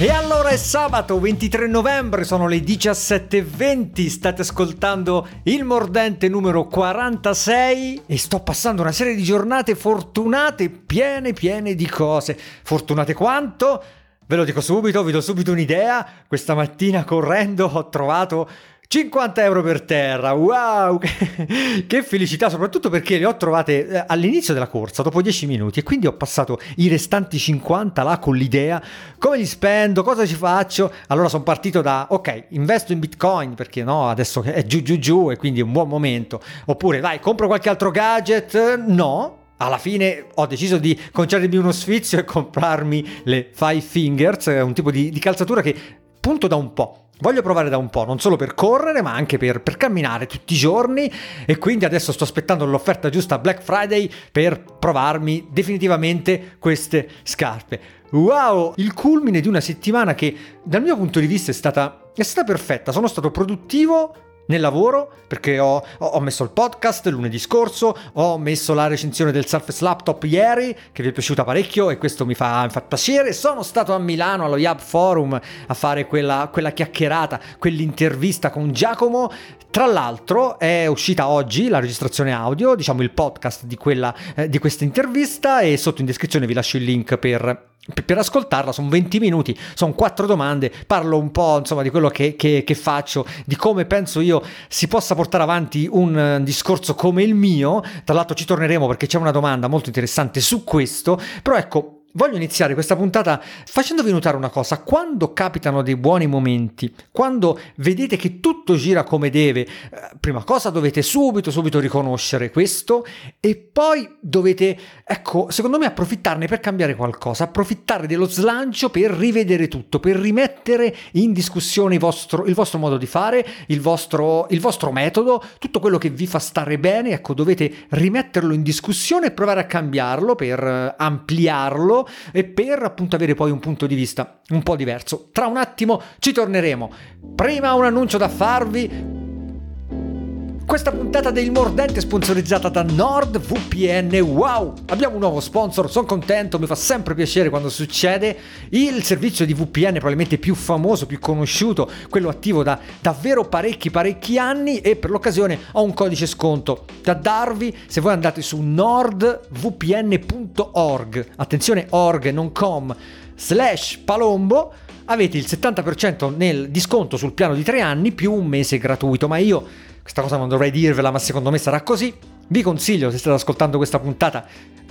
E allora è sabato 23 novembre, sono le 17.20, state ascoltando il mordente numero 46 e sto passando una serie di giornate fortunate, piene piene di cose. Fortunate quanto? Ve lo dico subito, vi do subito un'idea. Questa mattina correndo ho trovato 50 euro per terra, wow, che felicità, soprattutto perché le ho trovate eh, all'inizio della corsa, dopo 10 minuti, e quindi ho passato i restanti 50 là con l'idea, come li spendo, cosa ci faccio? Allora sono partito da, ok, investo in bitcoin, perché no, adesso è giù giù giù e quindi è un buon momento, oppure dai, compro qualche altro gadget, no, alla fine ho deciso di concedermi uno sfizio e comprarmi le Five Fingers, un tipo di, di calzatura che punto da un po'. Voglio provare da un po', non solo per correre, ma anche per, per, camminare tutti i giorni. E quindi adesso sto aspettando l'offerta giusta Black Friday per provarmi definitivamente queste scarpe. Wow, il culmine di una settimana che dal mio punto di vista è stata, è stata perfetta, sono stato produttivo, nel lavoro perché ho, ho, messo il podcast lunedì scorso, ho messo la recensione del Surface Laptop ieri che vi è piaciuta parecchio e questo mi fa, mi fa piacere. Sono stato a Milano allo Yab Forum a fare quella, quella chiacchierata, quell'intervista con Giacomo. Tra l'altro è uscita oggi la registrazione audio, diciamo il podcast di, quella, eh, di questa intervista e sotto in descrizione vi lascio il link per per ascoltarla sono 20 minuti, sono quattro domande, parlo un po' insomma di quello che, che, che, faccio, di come penso io si possa portare avanti un discorso come il mio, tra l'altro ci torneremo perché c'è una domanda molto interessante su questo, però ecco Voglio iniziare questa puntata facendovi notare una cosa, quando capitano dei buoni momenti, quando vedete che tutto gira come deve, eh, prima cosa dovete subito, subito riconoscere questo e poi dovete, ecco, secondo me approfittarne per cambiare qualcosa, approfittare dello slancio per rivedere tutto, per rimettere in discussione il vostro, il vostro modo di fare, il vostro, il vostro metodo, tutto quello che vi fa stare bene, ecco, dovete rimetterlo in discussione e provare a cambiarlo per eh, ampliarlo e per appunto avere poi un punto di vista un po' diverso. Tra un attimo ci torneremo. Prima un annuncio da farvi. Questa puntata del Mordente è sponsorizzata da NordVPN. Wow! Abbiamo un nuovo sponsor, sono contento, mi fa sempre piacere quando succede. Il servizio di VPN probabilmente più famoso, più conosciuto, quello attivo da davvero parecchi parecchi anni e per l'occasione ho un codice sconto da darvi se voi andate su nordvpn.org. Attenzione, org, non com. Slash palombo avete il 70% nel disconto sul piano di tre anni più un mese gratuito, ma io questa cosa non dovrei dirvela, ma secondo me sarà così. Vi consiglio, se state ascoltando questa puntata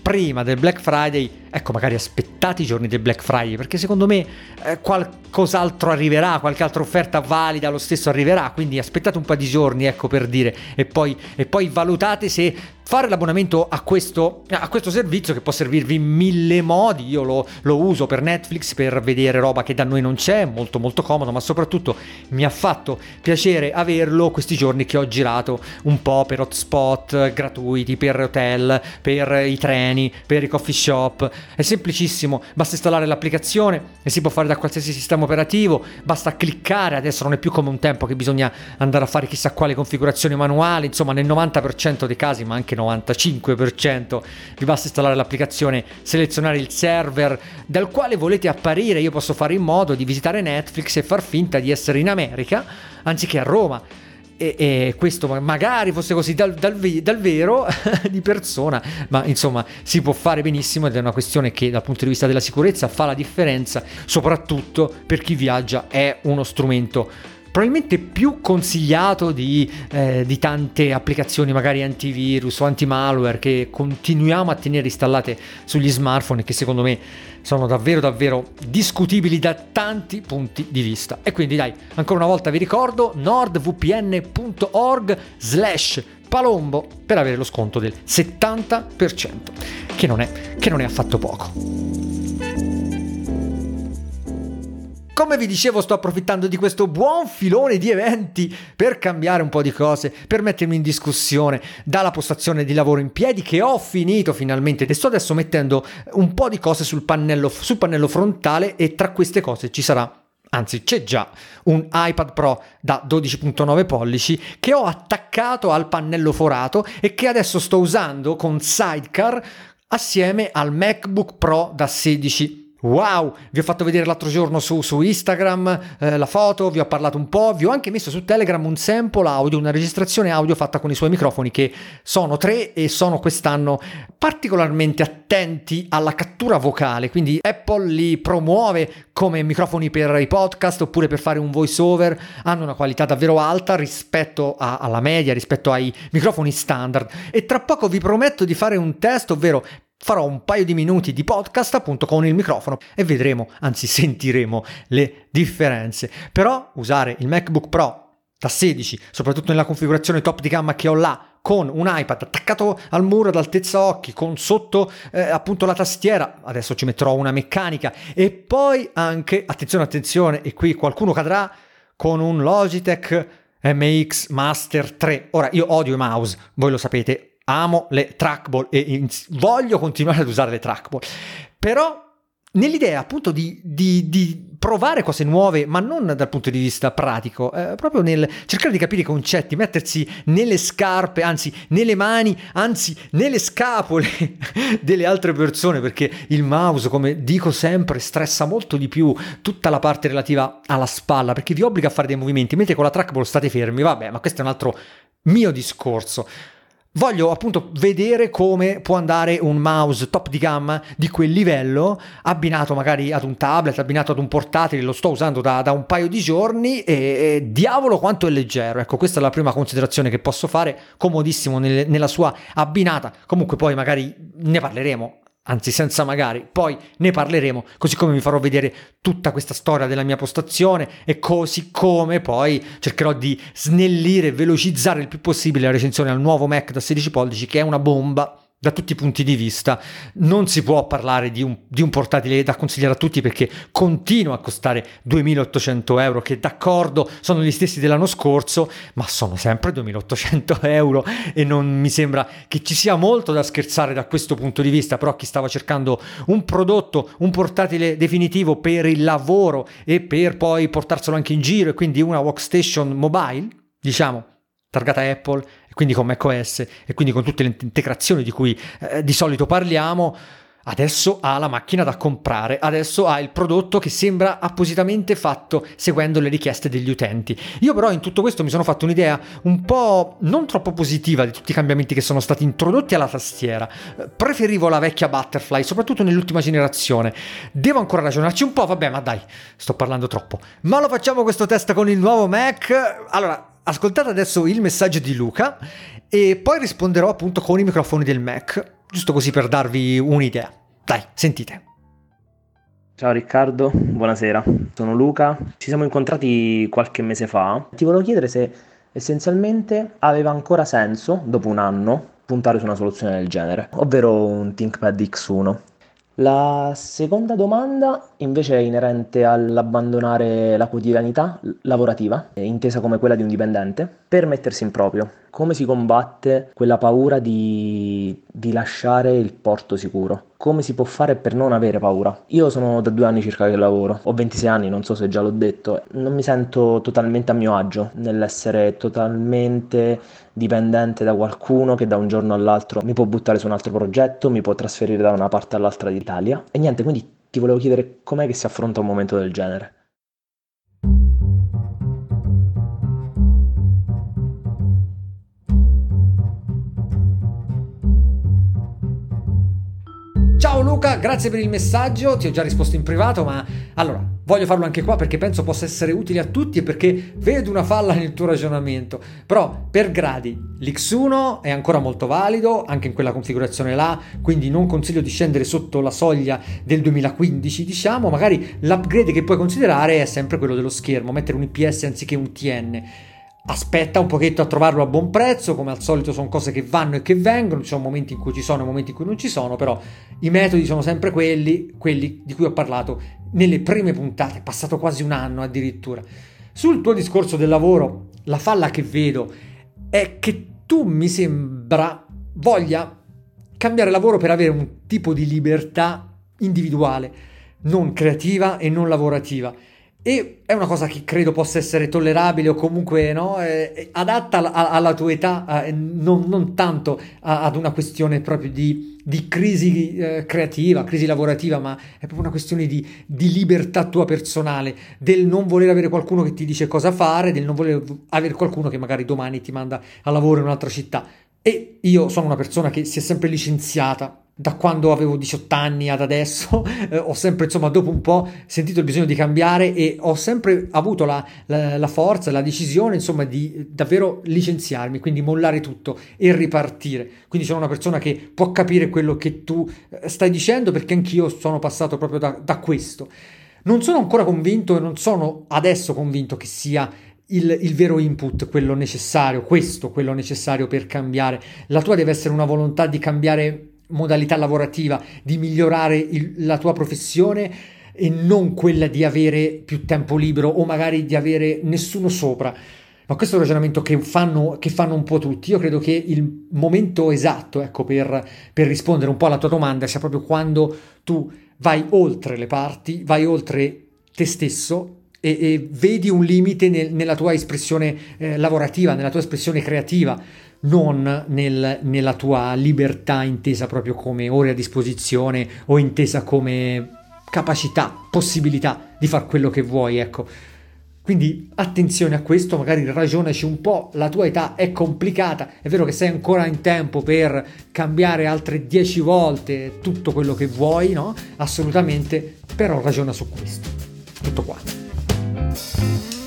prima del Black Friday, ecco, magari aspettate i giorni del Black Friday, perché secondo me eh, qualcos'altro arriverà, qualche altra offerta valida lo stesso arriverà, quindi aspettate un po' di giorni, ecco per dire, e poi, e poi valutate se fare l'abbonamento a questo, a questo, servizio che può servirvi in mille modi. Io lo, lo, uso per Netflix per vedere roba che da noi non c'è, molto molto comodo, ma soprattutto mi ha fatto piacere averlo questi giorni che ho girato un po' per hotspot gratuiti, per hotel, per i treni, per i coffee shop. È semplicissimo, basta installare l'applicazione e si può fare da qualsiasi sistema operativo, basta cliccare, adesso non è più come un tempo che bisogna andare a fare chissà quale configurazione manuale, insomma nel 90% dei casi, ma anche 95%, vi basta installare l'applicazione, selezionare il server dal quale volete apparire, io posso fare in modo di visitare Netflix e far finta di essere in America anziché a Roma. E, e, questo magari fosse così dal, dal, dal, vero di persona, ma insomma si può fare benissimo ed è una questione che dal punto di vista della sicurezza fa la differenza, soprattutto per chi viaggia è uno strumento probabilmente più consigliato di, eh, di, tante applicazioni magari antivirus o anti-malware che continuiamo a tenere installate sugli smartphone che secondo me sono davvero davvero discutibili da tanti punti di vista. E quindi dai, ancora una volta vi ricordo nordvpn.org slash palombo per avere lo sconto del 70%, che non è, che non è affatto poco. Come vi dicevo, sto approfittando di questo buon filone di eventi per cambiare un po' di cose, per mettermi in discussione dalla postazione di lavoro in piedi che ho finito finalmente. E sto adesso mettendo un po' di cose sul pannello, sul pannello frontale e tra queste cose ci sarà Anzi, c'è già un iPad Pro da 12.9 pollici che ho attaccato al pannello forato e che adesso sto usando con Sidecar assieme al MacBook Pro da 16 Wow, vi ho fatto vedere l'altro giorno su, su Instagram eh, la foto, vi ho parlato un po', vi ho anche messo su Telegram un sample audio, una registrazione audio fatta con i suoi microfoni che sono tre e sono quest'anno particolarmente attenti alla cattura vocale, quindi Apple li promuove come microfoni per i podcast oppure per fare un voice over, hanno una qualità davvero alta rispetto a, alla media, rispetto ai microfoni standard. E tra poco vi prometto di fare un test, ovvero farò un paio di minuti di podcast appunto con il microfono e vedremo, anzi sentiremo le differenze. Però usare il MacBook Pro da 16, soprattutto nella configurazione top di gamma che ho là, con un iPad attaccato al muro ad altezza occhi, con sotto eh, appunto la tastiera, adesso ci metterò una meccanica e poi anche, attenzione attenzione, e qui qualcuno cadrà, con un Logitech MX Master 3. Ora io odio i mouse, voi lo sapete, amo le trackball e voglio continuare ad usare le trackball. Però nell'idea appunto di, di, di, provare cose nuove, ma non dal punto di vista pratico, eh, proprio nel cercare di capire i concetti, mettersi nelle scarpe, anzi nelle mani, anzi nelle scapole delle altre persone, perché il mouse, come dico sempre, stressa molto di più tutta la parte relativa alla spalla, perché vi obbliga a fare dei movimenti, mentre con la trackball state fermi, vabbè, ma questo è un altro mio discorso. Voglio appunto vedere come può andare un mouse top di gamma di quel livello, abbinato magari ad un tablet, abbinato ad un portatile, lo sto usando da, da un paio di giorni e, e, diavolo quanto è leggero. Ecco, questa è la prima considerazione che posso fare, comodissimo nel, nella sua abbinata. Comunque poi magari ne parleremo anzi senza magari, poi ne parleremo, così come vi farò vedere tutta questa storia della mia postazione e così come poi cercherò di snellire velocizzare il più possibile la recensione al nuovo Mac da 16 pollici che è una bomba da tutti i punti di vista. Non si può parlare di un, di un, portatile da consigliare a tutti perché continua a costare 2800 euro, che d'accordo sono gli stessi dell'anno scorso, ma sono sempre 2800 euro e non mi sembra che ci sia molto da scherzare da questo punto di vista. Però chi stava cercando un prodotto, un portatile definitivo per il lavoro e per poi portarselo anche in giro e quindi una workstation mobile, diciamo, targata Apple e quindi con macOS e quindi con tutte le integrazioni di cui eh, di solito parliamo, adesso ha la macchina da comprare, adesso ha il prodotto che sembra appositamente fatto seguendo le richieste degli utenti. Io però in tutto questo mi sono fatto un'idea un po' non troppo positiva di tutti i cambiamenti che sono stati introdotti alla tastiera. Preferivo la vecchia Butterfly, soprattutto nell'ultima generazione. Devo ancora ragionarci un po', vabbè, ma dai, sto parlando troppo. Ma lo facciamo questo test con il nuovo Mac. Allora, ascoltate adesso il messaggio di Luca e poi risponderò appunto con i microfoni del Mac, giusto così per darvi un'idea. Dai, sentite. Ciao Riccardo, buonasera. Sono Luca. Ci siamo incontrati qualche mese fa. Ti volevo chiedere se essenzialmente aveva ancora senso, dopo un anno, puntare su una soluzione del genere, ovvero un ThinkPad X1. La seconda domanda invece è inerente all'abbandonare la quotidianità lavorativa, intesa come quella di un dipendente, per mettersi in proprio. Come si combatte quella paura di, di lasciare il porto sicuro? Come si può fare per non avere paura? Io sono da due anni circa che lavoro, ho 26 anni, non so se già l'ho detto, non mi sento totalmente a mio agio nell'essere totalmente dipendente da qualcuno che da un giorno all'altro mi può buttare su un altro progetto, mi può trasferire da una parte all'altra d'Italia. E niente, quindi ti volevo chiedere com'è che si affronta un momento del genere. Ciao Luca, grazie per il messaggio, ti ho già risposto in privato, ma allora voglio farlo anche qua perché penso possa essere utile a tutti e perché vedo una falla nel tuo ragionamento. Però per gradi, l'X1 è ancora molto valido, anche in quella configurazione là, quindi non consiglio di scendere sotto la soglia del 2015, diciamo, magari l'upgrade che puoi considerare è sempre quello dello schermo, mettere un IPS anziché un TN aspetta un pochetto a trovarlo a buon prezzo, come al solito sono cose che vanno e che vengono, ci sono momenti in cui ci sono e momenti in cui non ci sono, però i metodi sono sempre quelli, quelli di cui ho parlato nelle prime puntate, è passato quasi un anno addirittura. Sul tuo discorso del lavoro, la falla che vedo è che tu mi sembra voglia cambiare lavoro per avere un tipo di libertà individuale, non creativa e non lavorativa e è una cosa che credo possa essere tollerabile o comunque no, eh, adatta alla, alla, tua età, eh, non, non, tanto a, ad una questione proprio di, di crisi eh, creativa, crisi lavorativa, ma è proprio una questione di, di, libertà tua personale, del non voler avere qualcuno che ti dice cosa fare, del non voler avere qualcuno che magari domani ti manda a lavoro in un'altra città. E io sono una persona che si è sempre licenziata da quando avevo 18 anni ad adesso, eh, ho sempre, insomma, dopo un po' sentito il bisogno di cambiare e ho sempre avuto la, la, la forza, la decisione, insomma, di davvero licenziarmi, quindi mollare tutto e ripartire. Quindi sono una persona che può capire quello che tu eh, stai dicendo perché anch'io sono passato proprio da, da questo. Non sono ancora convinto e non sono adesso convinto che sia il, il, vero input, quello necessario, questo, quello necessario per cambiare. La tua deve essere una volontà di cambiare modalità lavorativa, di migliorare il, la tua professione e non quella di avere più tempo libero o magari di avere nessuno sopra. Ma questo è un ragionamento che fanno, che fanno un po' tutti. Io credo che il momento esatto ecco, per, per rispondere un po' alla tua domanda sia proprio quando tu vai oltre le parti, vai oltre te stesso e, e vedi un limite nel, nella tua espressione eh, lavorativa, nella tua espressione creativa non nel, nella tua libertà intesa proprio come ore a disposizione o intesa come capacità, possibilità di fare quello che vuoi, ecco. Quindi attenzione a questo, magari ragionaci un po', la tua età è complicata, è vero che sei ancora in tempo per cambiare altre dieci volte tutto quello che vuoi, no? Assolutamente, però ragiona su questo. Tutto qua.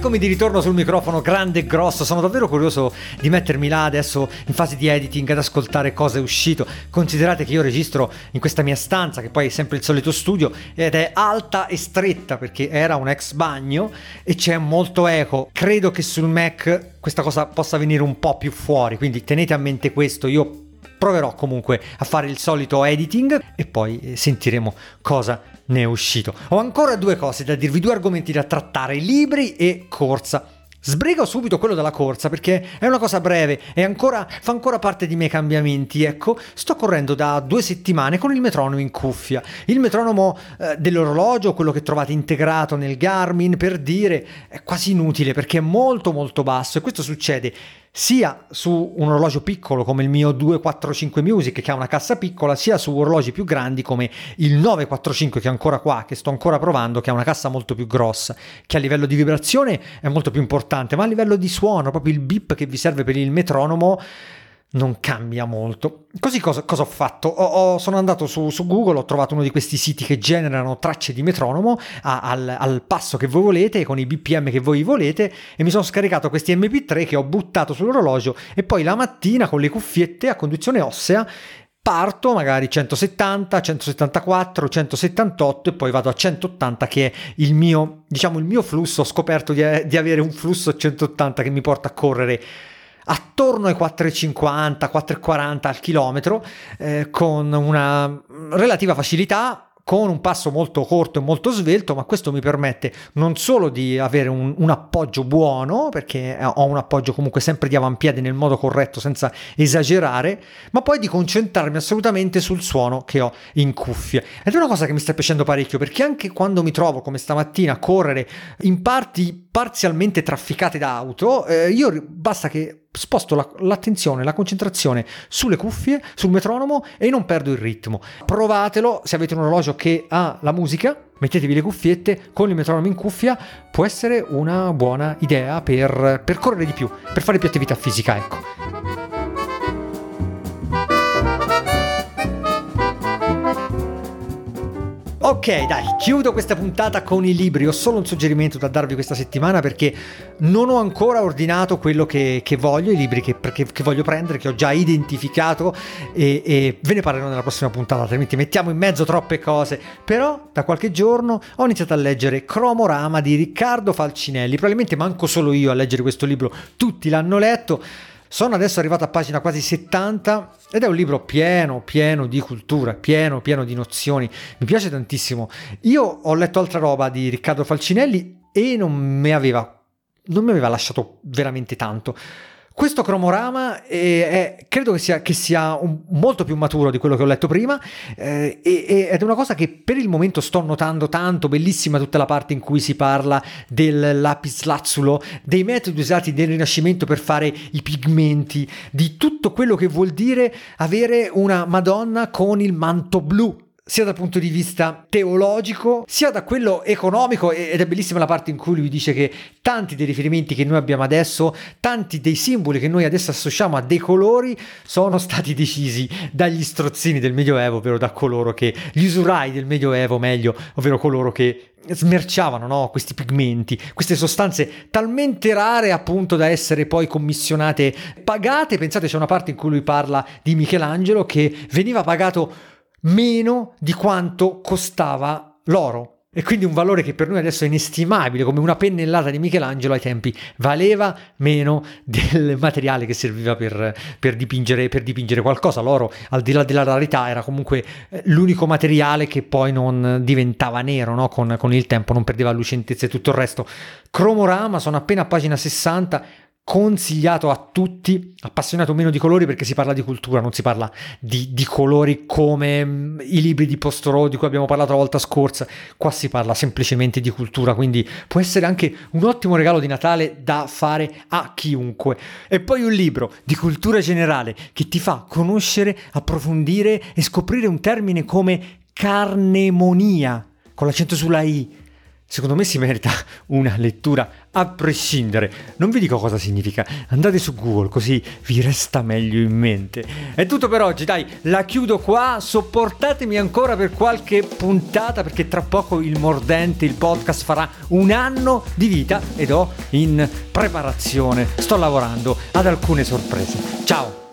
Eccomi di ritorno sul microfono grande e grosso, sono davvero curioso di mettermi là adesso in fase di editing ad ascoltare cosa è uscito. Considerate che io registro in questa mia stanza, che poi è sempre il solito studio, ed è alta e stretta perché era un ex bagno e c'è molto eco. Credo che sul Mac questa cosa possa venire un po' più fuori, quindi tenete a mente questo. Io proverò comunque a fare il solito editing e poi eh, sentiremo cosa ne è uscito. Ho ancora due cose da dirvi, due argomenti da trattare, libri e corsa. Sbrigo subito quello della corsa perché è una cosa breve e ancora, fa ancora parte dei miei cambiamenti. Ecco, sto correndo da due settimane con il metronomo in cuffia. Il metronomo eh, dell'orologio, quello che trovate integrato nel Garmin, per dire, è quasi inutile perché è molto molto basso e questo succede sia su un orologio piccolo come il mio 245 Music che ha una cassa piccola, sia su orologi più grandi come il 945 che è ancora qua, che sto ancora provando, che ha una cassa molto più grossa, che a livello di vibrazione è molto più importante, ma a livello di suono, proprio il bip che vi serve per il metronomo non cambia molto. Così cosa, cosa ho fatto? Ho, ho, sono andato su, su, Google, ho trovato uno di questi siti che generano tracce di metronomo a, al, al, passo che voi volete, con i BPM che voi volete, e mi sono scaricato questi MP3 che ho buttato sull'orologio e poi la mattina con le cuffiette a conduzione ossea parto magari 170, 174, 178 e poi vado a 180 che è il mio, diciamo, il mio flusso. Ho scoperto di, di avere un flusso a 180 che mi porta a correre attorno ai 4,50, 4,40 al chilometro, eh, con una relativa facilità con un passo molto corto e molto svelto, ma questo mi permette non solo di avere un, un, appoggio buono, perché ho un appoggio comunque sempre di avampiede nel modo corretto senza esagerare, ma poi di concentrarmi assolutamente sul suono che ho in cuffie. Ed è una cosa che mi sta piacendo parecchio, perché anche quando mi trovo come stamattina a correre in parti parzialmente trafficate da auto, eh, io basta che sposto la, l'attenzione, la concentrazione sulle cuffie, sul metronomo e non perdo il ritmo. Provatelo se avete un orologio che ha la musica, mettetevi le cuffiette con il metronomo in cuffia, può essere una buona idea per, correre di più, per fare più attività fisica, ecco. Ok, dai, chiudo questa puntata con i libri. Ho solo un suggerimento da darvi questa settimana perché non ho ancora ordinato quello che, che voglio, i libri che, che, che, voglio prendere, che ho già identificato e, e, ve ne parlerò nella prossima puntata, altrimenti mettiamo in mezzo troppe cose. Però da qualche giorno ho iniziato a leggere Cromorama di Riccardo Falcinelli. Probabilmente manco solo io a leggere questo libro, tutti l'hanno letto. Sono adesso arrivato a pagina quasi 70 ed è un libro pieno, pieno di cultura, pieno, pieno di nozioni. Mi piace tantissimo. Io ho letto altra roba di Riccardo Falcinelli e non mi aveva, non mi aveva lasciato veramente tanto. Questo cromorama è, è, credo che sia, che sia un, molto più maturo di quello che ho letto prima eh, ed è una cosa che per il momento sto notando tanto, bellissima tutta la parte in cui si parla del lapislazzulo, dei metodi usati nel Rinascimento per fare i pigmenti, di tutto quello che vuol dire avere una Madonna con il manto blu sia dal punto di vista teologico, sia da quello economico, ed è bellissima la parte in cui lui dice che tanti dei riferimenti che noi abbiamo adesso, tanti dei simboli che noi adesso associamo a dei colori, sono stati decisi dagli strozzini del Medioevo, ovvero da coloro che, gli usurai del Medioevo meglio, ovvero coloro che smerciavano no? questi pigmenti, queste sostanze talmente rare appunto da essere poi commissionate, pagate. Pensate, c'è una parte in cui lui parla di Michelangelo che veniva pagato meno di quanto costava l'oro. E quindi un valore che per noi adesso è inestimabile, come una pennellata di Michelangelo ai tempi valeva meno del materiale che serviva per, per, dipingere, per dipingere, qualcosa. L'oro, al di là della rarità, era comunque eh, l'unico materiale che poi non diventava nero no? con, con il tempo, non perdeva lucentezza e tutto il resto. Cromorama, sono appena a pagina 60 consigliato a tutti, appassionato meno di colori perché si parla di cultura, non si parla di, di colori come mm, i libri di Postoro di cui abbiamo parlato la volta scorsa, qua si parla semplicemente di cultura, quindi può essere anche un ottimo regalo di Natale da fare a chiunque. E poi un libro di cultura generale che ti fa conoscere, approfondire e scoprire un termine come carnemonia, con l'accento sulla I secondo me si merita una lettura a prescindere. Non vi dico cosa significa, andate su Google così vi resta meglio in mente. È tutto per oggi, dai, la chiudo qua, sopportatemi ancora per qualche puntata perché tra poco il mordente, il podcast farà un anno di vita ed ho in preparazione, sto lavorando ad alcune sorprese. Ciao!